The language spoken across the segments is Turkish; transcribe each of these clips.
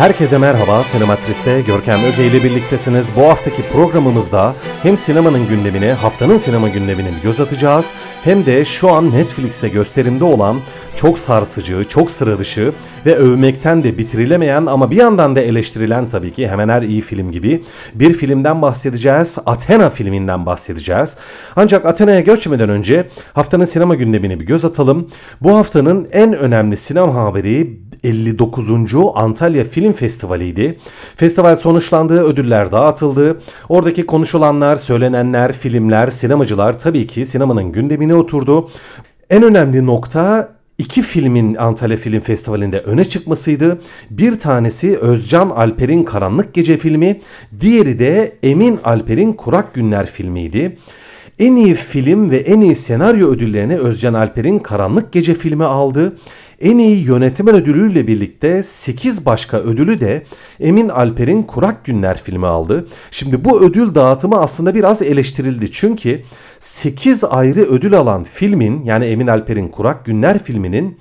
Herkese merhaba, Sinematris'te Görkem Öge ile birliktesiniz. Bu haftaki programımızda hem sinemanın gündemine, haftanın sinema gündemine göz atacağız. Hem de şu an Netflix'te gösterimde olan çok sarsıcı, çok sıra dışı ve övmekten de bitirilemeyen ama bir yandan da eleştirilen tabii ki hemen her iyi film gibi bir filmden bahsedeceğiz. Athena filminden bahsedeceğiz. Ancak Athena'ya geçmeden önce haftanın sinema gündemine bir göz atalım. Bu haftanın en önemli sinema haberi 59. Antalya Film Festivali'ydi. Festival sonuçlandı, ödüller dağıtıldı. Oradaki konuşulanlar, söylenenler, filmler, sinemacılar tabii ki sinemanın gündemine oturdu. En önemli nokta iki filmin Antalya Film Festivali'nde öne çıkmasıydı. Bir tanesi Özcan Alper'in Karanlık Gece filmi, diğeri de Emin Alper'in Kurak Günler filmiydi. En iyi film ve en iyi senaryo ödüllerini Özcan Alper'in Karanlık Gece filmi aldı. En iyi yönetmen ödülüyle birlikte 8 başka ödülü de Emin Alper'in Kurak Günler filmi aldı. Şimdi bu ödül dağıtımı aslında biraz eleştirildi. Çünkü 8 ayrı ödül alan filmin yani Emin Alper'in Kurak Günler filminin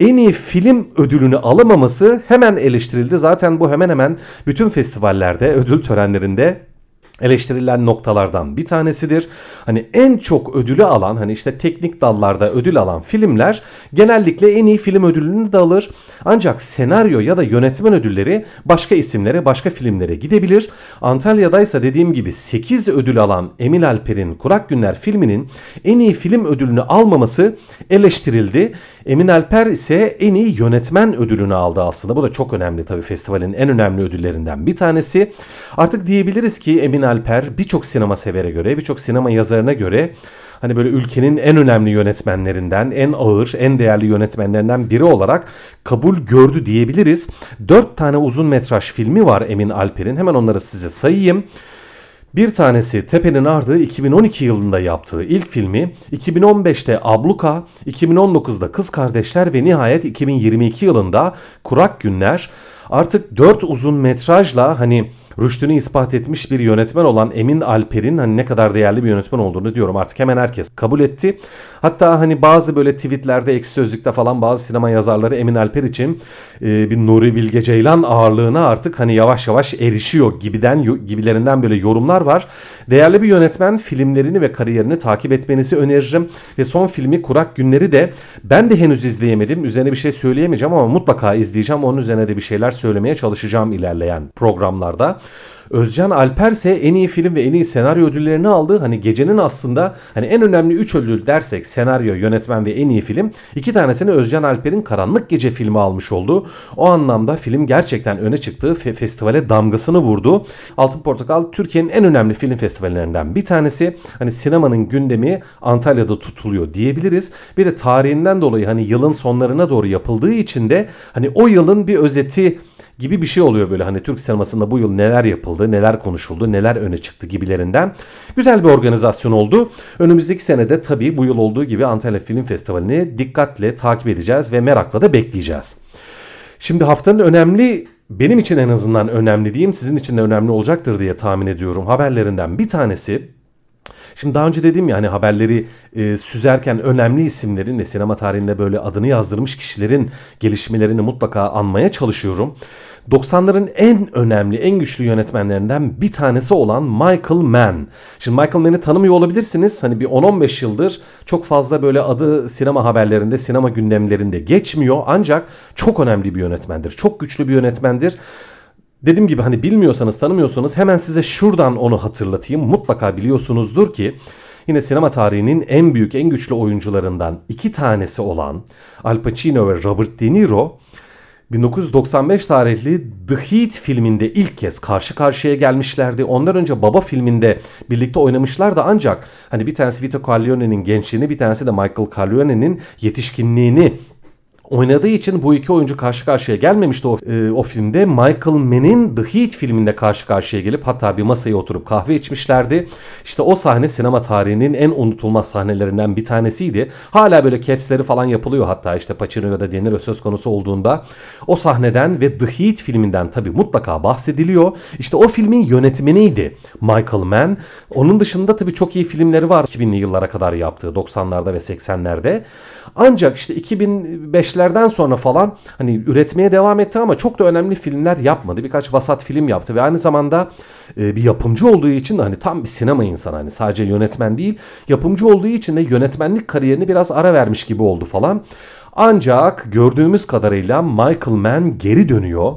en iyi film ödülünü alamaması hemen eleştirildi. Zaten bu hemen hemen bütün festivallerde, ödül törenlerinde eleştirilen noktalardan bir tanesidir. Hani en çok ödülü alan hani işte teknik dallarda ödül alan filmler genellikle en iyi film ödülünü de alır. Ancak senaryo ya da yönetmen ödülleri başka isimlere, başka filmlere gidebilir. Antalya'daysa dediğim gibi 8 ödül alan Emin Alper'in Kurak Günler filminin en iyi film ödülünü almaması eleştirildi. Emin Alper ise en iyi yönetmen ödülünü aldı aslında. Bu da çok önemli tabii festivalin en önemli ödüllerinden bir tanesi. Artık diyebiliriz ki Emin Alper birçok sinema severe göre, birçok sinema yazarına göre hani böyle ülkenin en önemli yönetmenlerinden, en ağır, en değerli yönetmenlerinden biri olarak kabul gördü diyebiliriz. 4 tane uzun metraj filmi var Emin Alper'in. Hemen onları size sayayım. Bir tanesi Tepe'nin Ardı 2012 yılında yaptığı ilk filmi, 2015'te Abluka, 2019'da Kız Kardeşler ve nihayet 2022 yılında Kurak Günler. Artık 4 uzun metrajla hani rüştünü ispat etmiş bir yönetmen olan Emin Alper'in hani ne kadar değerli bir yönetmen olduğunu diyorum artık hemen herkes kabul etti. Hatta hani bazı böyle tweetlerde ekşi sözlükte falan bazı sinema yazarları Emin Alper için e, bir Nuri Bilge Ceylan ağırlığına artık hani yavaş yavaş erişiyor gibiden gibilerinden böyle yorumlar var. Değerli bir yönetmen filmlerini ve kariyerini takip etmenizi öneririm. Ve son filmi Kurak Günleri de ben de henüz izleyemedim. Üzerine bir şey söyleyemeyeceğim ama mutlaka izleyeceğim. Onun üzerine de bir şeyler söylemeye çalışacağım ilerleyen programlarda. Özcan Alper ise en iyi film ve en iyi senaryo ödüllerini aldı. Hani gecenin aslında hani en önemli 3 ödül dersek senaryo, yönetmen ve en iyi film. iki tanesini Özcan Alper'in Karanlık Gece filmi almış oldu. O anlamda film gerçekten öne çıktı. Fe festivale damgasını vurdu. Altın Portakal Türkiye'nin en önemli film festivallerinden bir tanesi. Hani sinemanın gündemi Antalya'da tutuluyor diyebiliriz. Bir de tarihinden dolayı hani yılın sonlarına doğru yapıldığı için de hani o yılın bir özeti gibi bir şey oluyor böyle hani Türk sinemasında bu yıl neler yapıldı, neler konuşuldu, neler öne çıktı gibilerinden. Güzel bir organizasyon oldu. Önümüzdeki senede tabii bu yıl olduğu gibi Antalya Film Festivali'ni dikkatle takip edeceğiz ve merakla da bekleyeceğiz. Şimdi haftanın önemli benim için en azından önemli diyeyim sizin için de önemli olacaktır diye tahmin ediyorum. Haberlerinden bir tanesi Şimdi daha önce dedim ya hani haberleri e, süzerken önemli isimlerin ve sinema tarihinde böyle adını yazdırmış kişilerin gelişmelerini mutlaka anmaya çalışıyorum. 90'ların en önemli, en güçlü yönetmenlerinden bir tanesi olan Michael Mann. Şimdi Michael Mann'i tanımıyor olabilirsiniz. Hani bir 10-15 yıldır çok fazla böyle adı sinema haberlerinde, sinema gündemlerinde geçmiyor. Ancak çok önemli bir yönetmendir. Çok güçlü bir yönetmendir. Dediğim gibi hani bilmiyorsanız tanımıyorsanız hemen size şuradan onu hatırlatayım. Mutlaka biliyorsunuzdur ki yine sinema tarihinin en büyük en güçlü oyuncularından iki tanesi olan Al Pacino ve Robert De Niro 1995 tarihli The Heat filminde ilk kez karşı karşıya gelmişlerdi. Ondan önce Baba filminde birlikte oynamışlardı ancak hani bir tanesi Vito Corleone'nin gençliğini bir tanesi de Michael Corleone'nin yetişkinliğini oynadığı için bu iki oyuncu karşı karşıya gelmemişti o, e, o filmde. Michael Mann'in The Heat filminde karşı karşıya gelip hatta bir masaya oturup kahve içmişlerdi. İşte o sahne sinema tarihinin en unutulmaz sahnelerinden bir tanesiydi. Hala böyle capsleri falan yapılıyor hatta işte Pacino ya da De Niro söz konusu olduğunda. O sahneden ve The Heat filminden tabi mutlaka bahsediliyor. İşte o filmin yönetmeniydi Michael Mann. Onun dışında tabi çok iyi filmleri var 2000'li yıllara kadar yaptığı 90'larda ve 80'lerde. Ancak işte 2005'lerden sonra falan hani üretmeye devam etti ama çok da önemli filmler yapmadı. Birkaç vasat film yaptı ve aynı zamanda e, bir yapımcı olduğu için hani tam bir sinema insanı hani sadece yönetmen değil yapımcı olduğu için de yönetmenlik kariyerini biraz ara vermiş gibi oldu falan. Ancak gördüğümüz kadarıyla Michael Mann geri dönüyor.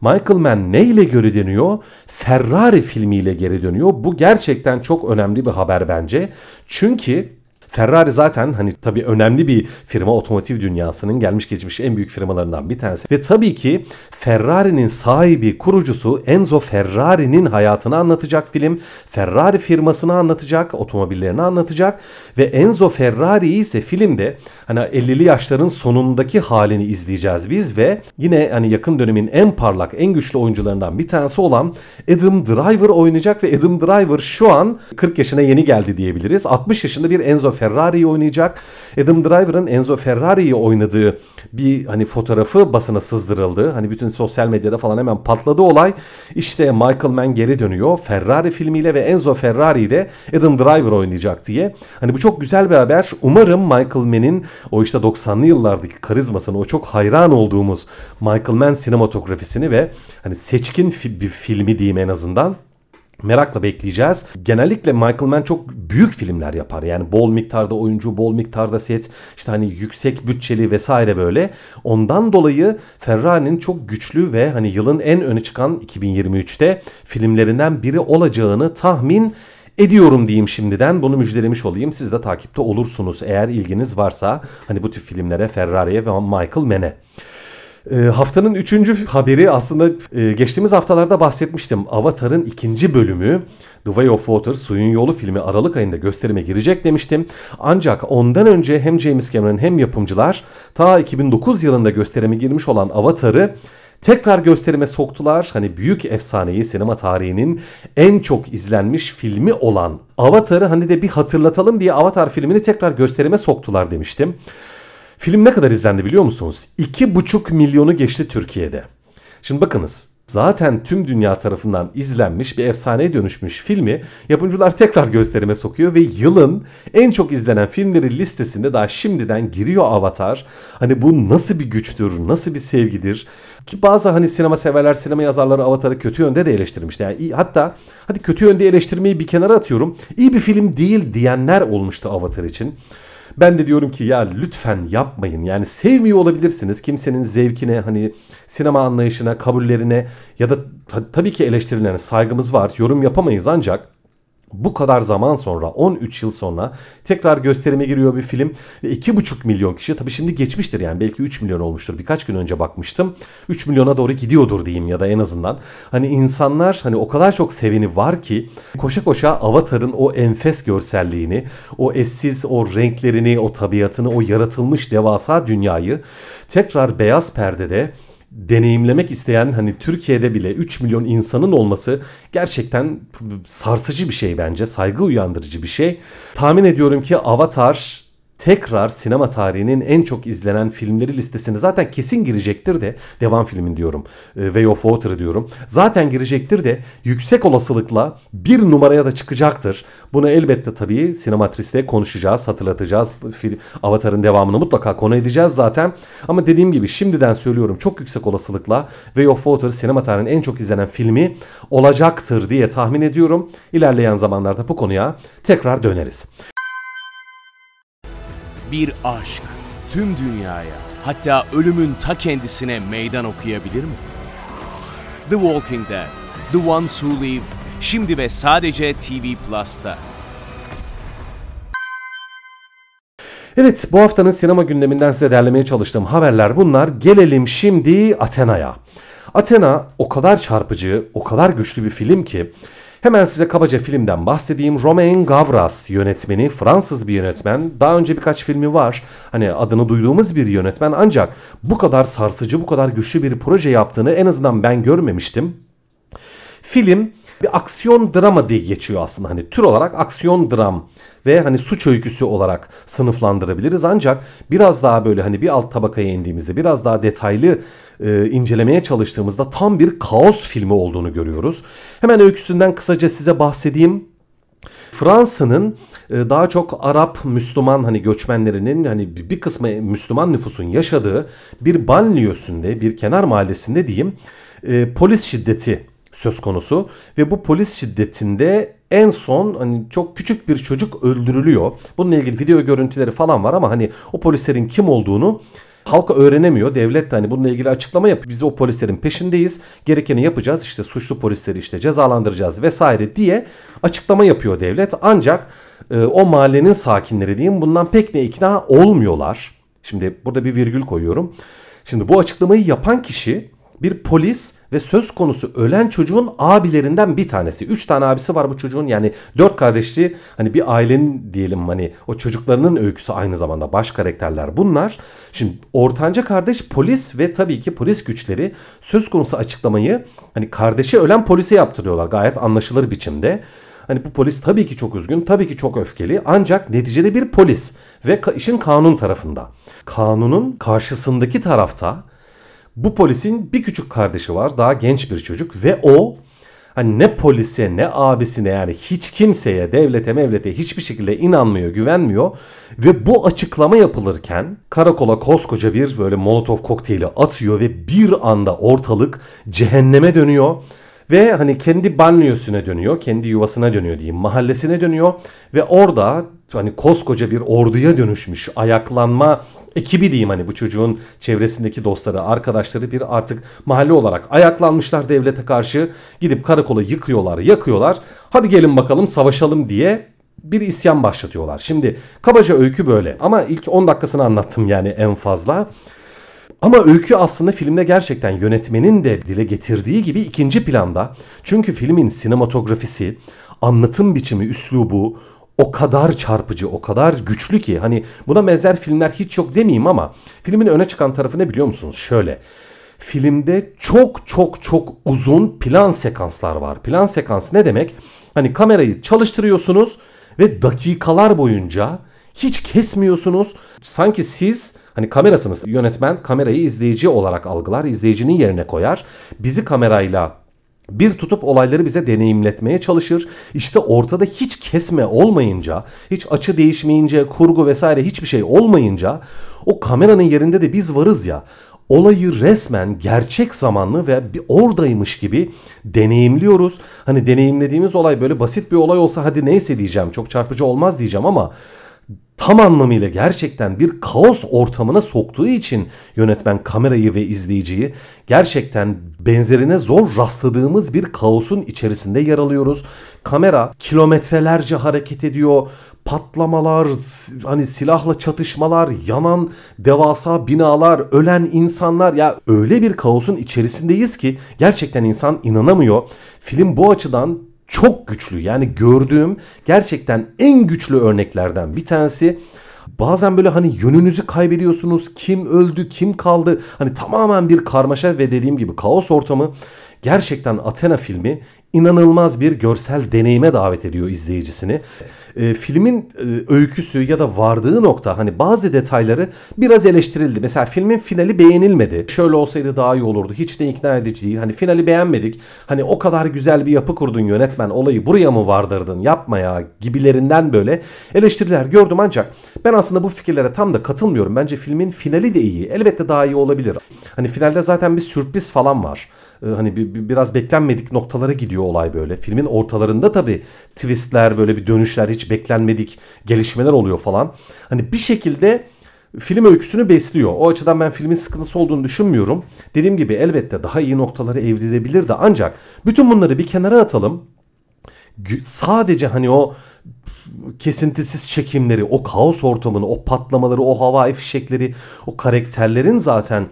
Michael Mann ne ile geri dönüyor? Ferrari filmiyle geri dönüyor. Bu gerçekten çok önemli bir haber bence. Çünkü Ferrari zaten hani tabii önemli bir firma otomotiv dünyasının gelmiş geçmiş en büyük firmalarından bir tanesi. Ve tabii ki Ferrari'nin sahibi, kurucusu Enzo Ferrari'nin hayatını anlatacak film. Ferrari firmasını anlatacak, otomobillerini anlatacak ve Enzo Ferrari ise filmde hani 50'li yaşların sonundaki halini izleyeceğiz biz ve yine hani yakın dönemin en parlak, en güçlü oyuncularından bir tanesi olan Adam Driver oynayacak ve Adam Driver şu an 40 yaşına yeni geldi diyebiliriz. 60 yaşında bir Enzo Ferrari'yi oynayacak. Adam Driver'ın Enzo Ferrari'yi oynadığı bir hani fotoğrafı basına sızdırıldı. Hani bütün sosyal medyada falan hemen patladı olay. İşte Michael Mann geri dönüyor. Ferrari filmiyle ve Enzo Ferrari de Adam Driver oynayacak diye. Hani bu çok güzel bir haber. Umarım Michael Mann'in o işte 90'lı yıllardaki karizmasını, o çok hayran olduğumuz Michael Mann sinematografisini ve hani seçkin bir filmi diyeyim en azından merakla bekleyeceğiz. Genellikle Michael Mann çok büyük filmler yapar. Yani bol miktarda oyuncu, bol miktarda set, işte hani yüksek bütçeli vesaire böyle. Ondan dolayı Ferrari'nin çok güçlü ve hani yılın en öne çıkan 2023'te filmlerinden biri olacağını tahmin ediyorum diyeyim şimdiden. Bunu müjdelemiş olayım. Siz de takipte olursunuz eğer ilginiz varsa hani bu tip filmlere, Ferrari'ye ve Michael Mann'e. E, haftanın üçüncü haberi aslında e, geçtiğimiz haftalarda bahsetmiştim. Avatar'ın ikinci bölümü The Way of Water Suyun Yolu filmi Aralık ayında gösterime girecek demiştim. Ancak ondan önce hem James Cameron hem yapımcılar ta 2009 yılında gösterime girmiş olan Avatar'ı tekrar gösterime soktular. Hani büyük efsaneyi sinema tarihinin en çok izlenmiş filmi olan Avatar'ı hani de bir hatırlatalım diye Avatar filmini tekrar gösterime soktular demiştim. Film ne kadar izlendi biliyor musunuz? 2,5 milyonu geçti Türkiye'de. Şimdi bakınız zaten tüm dünya tarafından izlenmiş bir efsaneye dönüşmüş filmi yapımcılar tekrar gösterime sokuyor ve yılın en çok izlenen filmleri listesinde daha şimdiden giriyor Avatar. Hani bu nasıl bir güçtür, nasıl bir sevgidir? Ki bazı hani sinema severler, sinema yazarları Avatar'ı kötü yönde de eleştirmişti. Yani iyi, hatta hadi kötü yönde eleştirmeyi bir kenara atıyorum. İyi bir film değil diyenler olmuştu Avatar için. Ben de diyorum ki ya lütfen yapmayın. Yani sevmiyor olabilirsiniz. Kimsenin zevkine, hani sinema anlayışına, kabullerine ya da ta- tabii ki eleştirilerine saygımız var. Yorum yapamayız ancak bu kadar zaman sonra 13 yıl sonra tekrar gösterime giriyor bir film ve 2,5 milyon kişi tabii şimdi geçmiştir yani belki 3 milyon olmuştur. Birkaç gün önce bakmıştım. 3 milyona doğru gidiyordur diyeyim ya da en azından. Hani insanlar hani o kadar çok seveni var ki koşa koşa Avatar'ın o enfes görselliğini o eşsiz o renklerini o tabiatını o yaratılmış devasa dünyayı tekrar beyaz perdede deneyimlemek isteyen hani Türkiye'de bile 3 milyon insanın olması gerçekten sarsıcı bir şey bence. Saygı uyandırıcı bir şey. Tahmin ediyorum ki Avatar tekrar sinema tarihinin en çok izlenen filmleri listesine zaten kesin girecektir de devam filmin diyorum. E, Way of Water diyorum. Zaten girecektir de yüksek olasılıkla bir numaraya da çıkacaktır. Bunu elbette tabii sinematristte konuşacağız, hatırlatacağız. Avatar'ın devamını mutlaka konu edeceğiz zaten. Ama dediğim gibi şimdiden söylüyorum çok yüksek olasılıkla Way of Water sinema tarihinin en çok izlenen filmi olacaktır diye tahmin ediyorum. İlerleyen zamanlarda bu konuya tekrar döneriz. Bir aşk tüm dünyaya hatta ölümün ta kendisine meydan okuyabilir mi? The Walking Dead, The Ones Who Live, şimdi ve sadece TV Plus'ta. Evet bu haftanın sinema gündeminden size derlemeye çalıştığım haberler bunlar. Gelelim şimdi Athena'ya. Athena o kadar çarpıcı, o kadar güçlü bir film ki Hemen size kabaca filmden bahsedeyim. Romain Gavras yönetmeni, Fransız bir yönetmen. Daha önce birkaç filmi var. Hani adını duyduğumuz bir yönetmen ancak bu kadar sarsıcı, bu kadar güçlü bir proje yaptığını en azından ben görmemiştim. Film bir aksiyon drama diye geçiyor aslında. Hani tür olarak aksiyon dram ve hani suç öyküsü olarak sınıflandırabiliriz. Ancak biraz daha böyle hani bir alt tabakaya indiğimizde biraz daha detaylı e, incelemeye çalıştığımızda tam bir kaos filmi olduğunu görüyoruz. Hemen öyküsünden kısaca size bahsedeyim. Fransa'nın e, daha çok Arap Müslüman hani göçmenlerinin hani bir kısmı Müslüman nüfusun yaşadığı bir banliyösünde bir kenar mahallesinde diyeyim e, polis şiddeti söz konusu ve bu polis şiddetinde en son hani çok küçük bir çocuk öldürülüyor. Bununla ilgili video görüntüleri falan var ama hani o polislerin kim olduğunu halka öğrenemiyor. Devlet de hani bununla ilgili açıklama yapıyor. Biz o polislerin peşindeyiz. Gerekeni yapacağız. İşte suçlu polisleri işte cezalandıracağız vesaire diye açıklama yapıyor devlet. Ancak e, o mahallenin sakinleri diyeyim bundan pek ne ikna olmuyorlar. Şimdi burada bir virgül koyuyorum. Şimdi bu açıklamayı yapan kişi bir polis ve söz konusu ölen çocuğun abilerinden bir tanesi. Üç tane abisi var bu çocuğun yani dört kardeşli hani bir ailenin diyelim hani o çocuklarının öyküsü aynı zamanda baş karakterler bunlar. Şimdi ortanca kardeş polis ve tabii ki polis güçleri söz konusu açıklamayı hani kardeşi ölen polise yaptırıyorlar gayet anlaşılır biçimde. Hani bu polis tabii ki çok üzgün, tabii ki çok öfkeli ancak neticede bir polis ve işin kanun tarafında. Kanunun karşısındaki tarafta bu polisin bir küçük kardeşi var. Daha genç bir çocuk ve o hani ne polise ne abisine yani hiç kimseye devlete mevlete hiçbir şekilde inanmıyor, güvenmiyor. Ve bu açıklama yapılırken karakola koskoca bir böyle molotov kokteyli atıyor ve bir anda ortalık cehenneme dönüyor. Ve hani kendi banliyosuna dönüyor, kendi yuvasına dönüyor diyeyim, mahallesine dönüyor. Ve orada hani koskoca bir orduya dönüşmüş ayaklanma ekibi diyeyim hani bu çocuğun çevresindeki dostları, arkadaşları bir artık mahalle olarak ayaklanmışlar devlete karşı. Gidip karakola yıkıyorlar, yakıyorlar. Hadi gelin bakalım savaşalım diye bir isyan başlatıyorlar. Şimdi kabaca öykü böyle ama ilk 10 dakikasını anlattım yani en fazla. Ama öykü aslında filmde gerçekten yönetmenin de dile getirdiği gibi ikinci planda. Çünkü filmin sinematografisi, anlatım biçimi, üslubu, o kadar çarpıcı, o kadar güçlü ki hani buna benzer filmler hiç yok demeyeyim ama filmin öne çıkan tarafı ne biliyor musunuz? Şöyle. Filmde çok çok çok uzun plan sekanslar var. Plan sekans ne demek? Hani kamerayı çalıştırıyorsunuz ve dakikalar boyunca hiç kesmiyorsunuz. Sanki siz hani kamerasınız. Yönetmen kamerayı izleyici olarak algılar, izleyicinin yerine koyar. Bizi kamerayla bir tutup olayları bize deneyimletmeye çalışır. İşte ortada hiç kesme olmayınca, hiç açı değişmeyince, kurgu vesaire hiçbir şey olmayınca o kameranın yerinde de biz varız ya. Olayı resmen gerçek zamanlı ve bir oradaymış gibi deneyimliyoruz. Hani deneyimlediğimiz olay böyle basit bir olay olsa hadi neyse diyeceğim. Çok çarpıcı olmaz diyeceğim ama tam anlamıyla gerçekten bir kaos ortamına soktuğu için yönetmen kamerayı ve izleyiciyi gerçekten benzerine zor rastladığımız bir kaosun içerisinde yer alıyoruz. Kamera kilometrelerce hareket ediyor. Patlamalar, hani silahla çatışmalar, yanan devasa binalar, ölen insanlar ya öyle bir kaosun içerisindeyiz ki gerçekten insan inanamıyor. Film bu açıdan çok güçlü. Yani gördüğüm gerçekten en güçlü örneklerden bir tanesi. Bazen böyle hani yönünüzü kaybediyorsunuz. Kim öldü, kim kaldı? Hani tamamen bir karmaşa ve dediğim gibi kaos ortamı. Gerçekten Athena filmi inanılmaz bir görsel deneyime davet ediyor izleyicisini. E, filmin e, öyküsü ya da vardığı nokta hani bazı detayları biraz eleştirildi. Mesela filmin finali beğenilmedi. Şöyle olsaydı daha iyi olurdu. Hiç de ikna edici değil. Hani finali beğenmedik. Hani o kadar güzel bir yapı kurdun yönetmen olayı buraya mı vardırdın yapma ya gibilerinden böyle eleştiriler gördüm ancak ben aslında bu fikirlere tam da katılmıyorum. Bence filmin finali de iyi. Elbette daha iyi olabilir. Hani finalde zaten bir sürpriz falan var. Ee, hani bir, bir, biraz beklenmedik noktalara gidiyor olay böyle. Filmin ortalarında tabii twistler böyle bir dönüşler hiç beklenmedik gelişmeler oluyor falan. Hani bir şekilde film öyküsünü besliyor. O açıdan ben filmin sıkıntısı olduğunu düşünmüyorum. Dediğim gibi elbette daha iyi noktaları evrilebilir de ancak bütün bunları bir kenara atalım. Sadece hani o kesintisiz çekimleri, o kaos ortamını, o patlamaları, o havai fişekleri, o karakterlerin zaten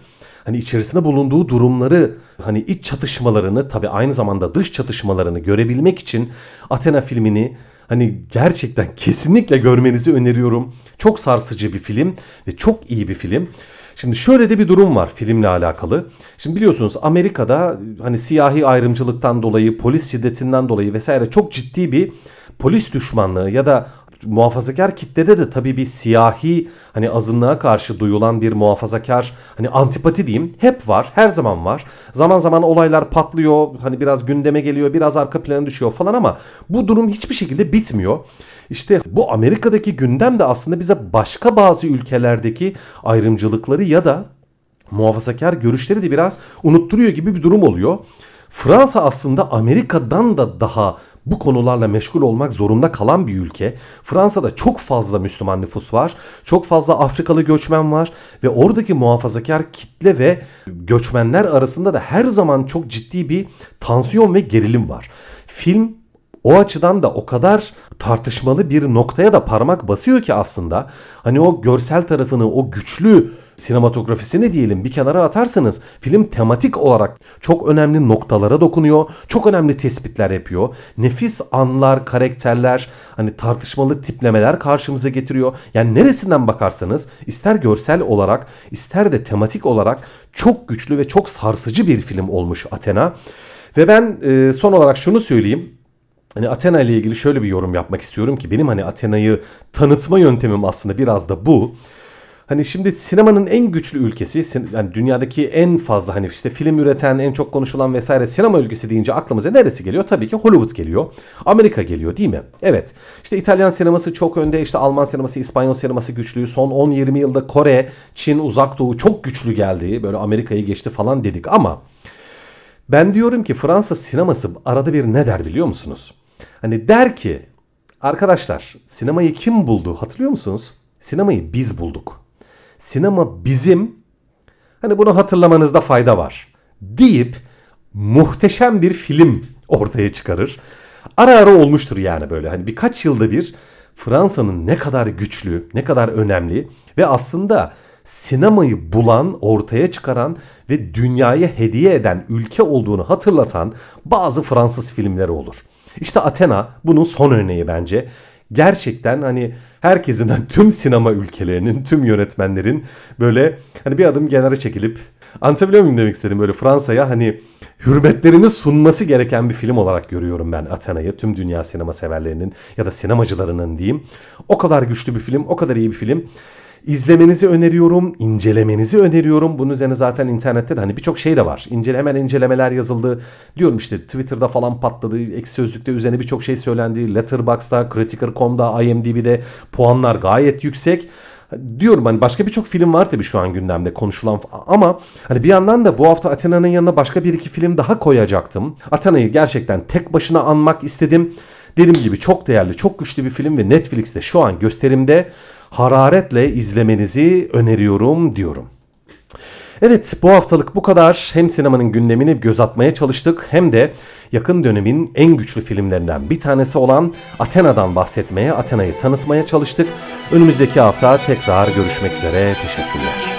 hani içerisinde bulunduğu durumları hani iç çatışmalarını tabi aynı zamanda dış çatışmalarını görebilmek için Athena filmini hani gerçekten kesinlikle görmenizi öneriyorum. Çok sarsıcı bir film ve çok iyi bir film. Şimdi şöyle de bir durum var filmle alakalı. Şimdi biliyorsunuz Amerika'da hani siyahi ayrımcılıktan dolayı, polis şiddetinden dolayı vesaire çok ciddi bir polis düşmanlığı ya da muhafazakar kitlede de tabii bir siyahi hani azınlığa karşı duyulan bir muhafazakar hani antipati diyeyim hep var her zaman var. Zaman zaman olaylar patlıyor hani biraz gündeme geliyor biraz arka plana düşüyor falan ama bu durum hiçbir şekilde bitmiyor. İşte bu Amerika'daki gündem de aslında bize başka bazı ülkelerdeki ayrımcılıkları ya da muhafazakar görüşleri de biraz unutturuyor gibi bir durum oluyor. Fransa aslında Amerika'dan da daha bu konularla meşgul olmak zorunda kalan bir ülke. Fransa'da çok fazla Müslüman nüfus var. Çok fazla Afrikalı göçmen var ve oradaki muhafazakar kitle ve göçmenler arasında da her zaman çok ciddi bir tansiyon ve gerilim var. Film o açıdan da o kadar tartışmalı bir noktaya da parmak basıyor ki aslında hani o görsel tarafını o güçlü sinematografisini diyelim bir kenara atarsanız film tematik olarak çok önemli noktalara dokunuyor. Çok önemli tespitler yapıyor. Nefis anlar, karakterler, hani tartışmalı tiplemeler karşımıza getiriyor. Yani neresinden bakarsanız ister görsel olarak ister de tematik olarak çok güçlü ve çok sarsıcı bir film olmuş Athena. Ve ben e, son olarak şunu söyleyeyim. Hani Athena ile ilgili şöyle bir yorum yapmak istiyorum ki benim hani Athena'yı tanıtma yöntemim aslında biraz da bu. Hani şimdi sinemanın en güçlü ülkesi, yani dünyadaki en fazla hani işte film üreten, en çok konuşulan vesaire sinema ülkesi deyince aklımıza neresi geliyor? Tabii ki Hollywood geliyor. Amerika geliyor değil mi? Evet. İşte İtalyan sineması çok önde, işte Alman sineması, İspanyol sineması güçlü. Son 10-20 yılda Kore, Çin, Uzak Doğu çok güçlü geldi. Böyle Amerika'yı geçti falan dedik ama ben diyorum ki Fransa sineması arada bir ne der biliyor musunuz? Hani der ki arkadaşlar sinemayı kim buldu hatırlıyor musunuz? Sinemayı biz bulduk. Sinema bizim hani bunu hatırlamanızda fayda var deyip muhteşem bir film ortaya çıkarır. Ara ara olmuştur yani böyle hani birkaç yılda bir Fransa'nın ne kadar güçlü, ne kadar önemli ve aslında sinemayı bulan, ortaya çıkaran ve dünyaya hediye eden ülke olduğunu hatırlatan bazı Fransız filmleri olur. İşte Athena bunun son örneği bence. Gerçekten hani herkesin, tüm sinema ülkelerinin, tüm yönetmenlerin böyle hani bir adım kenara çekilip anlatabiliyor muyum demek istedim böyle Fransa'ya hani hürmetlerini sunması gereken bir film olarak görüyorum ben Athena'yı tüm dünya sinema severlerinin ya da sinemacılarının diyeyim. O kadar güçlü bir film, o kadar iyi bir film. İzlemenizi öneriyorum, incelemenizi öneriyorum. Bunun üzerine zaten internette de hani birçok şey de var. İncele, hemen incelemeler yazıldı. Diyorum işte Twitter'da falan patladı. Ek sözlükte üzerine birçok şey söylendi. Letterboxd'da, Critical.com'da, IMDb'de puanlar gayet yüksek diyorum hani başka birçok film var tabii şu an gündemde konuşulan ama hani bir yandan da bu hafta Athena'nın yanına başka bir iki film daha koyacaktım. Athena'yı gerçekten tek başına anmak istedim. Dediğim gibi çok değerli, çok güçlü bir film ve Netflix'te şu an gösterimde hararetle izlemenizi öneriyorum diyorum. Evet bu haftalık bu kadar. Hem sinemanın gündemini göz atmaya çalıştık hem de yakın dönemin en güçlü filmlerinden bir tanesi olan Athena'dan bahsetmeye, Athena'yı tanıtmaya çalıştık. Önümüzdeki hafta tekrar görüşmek üzere. Teşekkürler.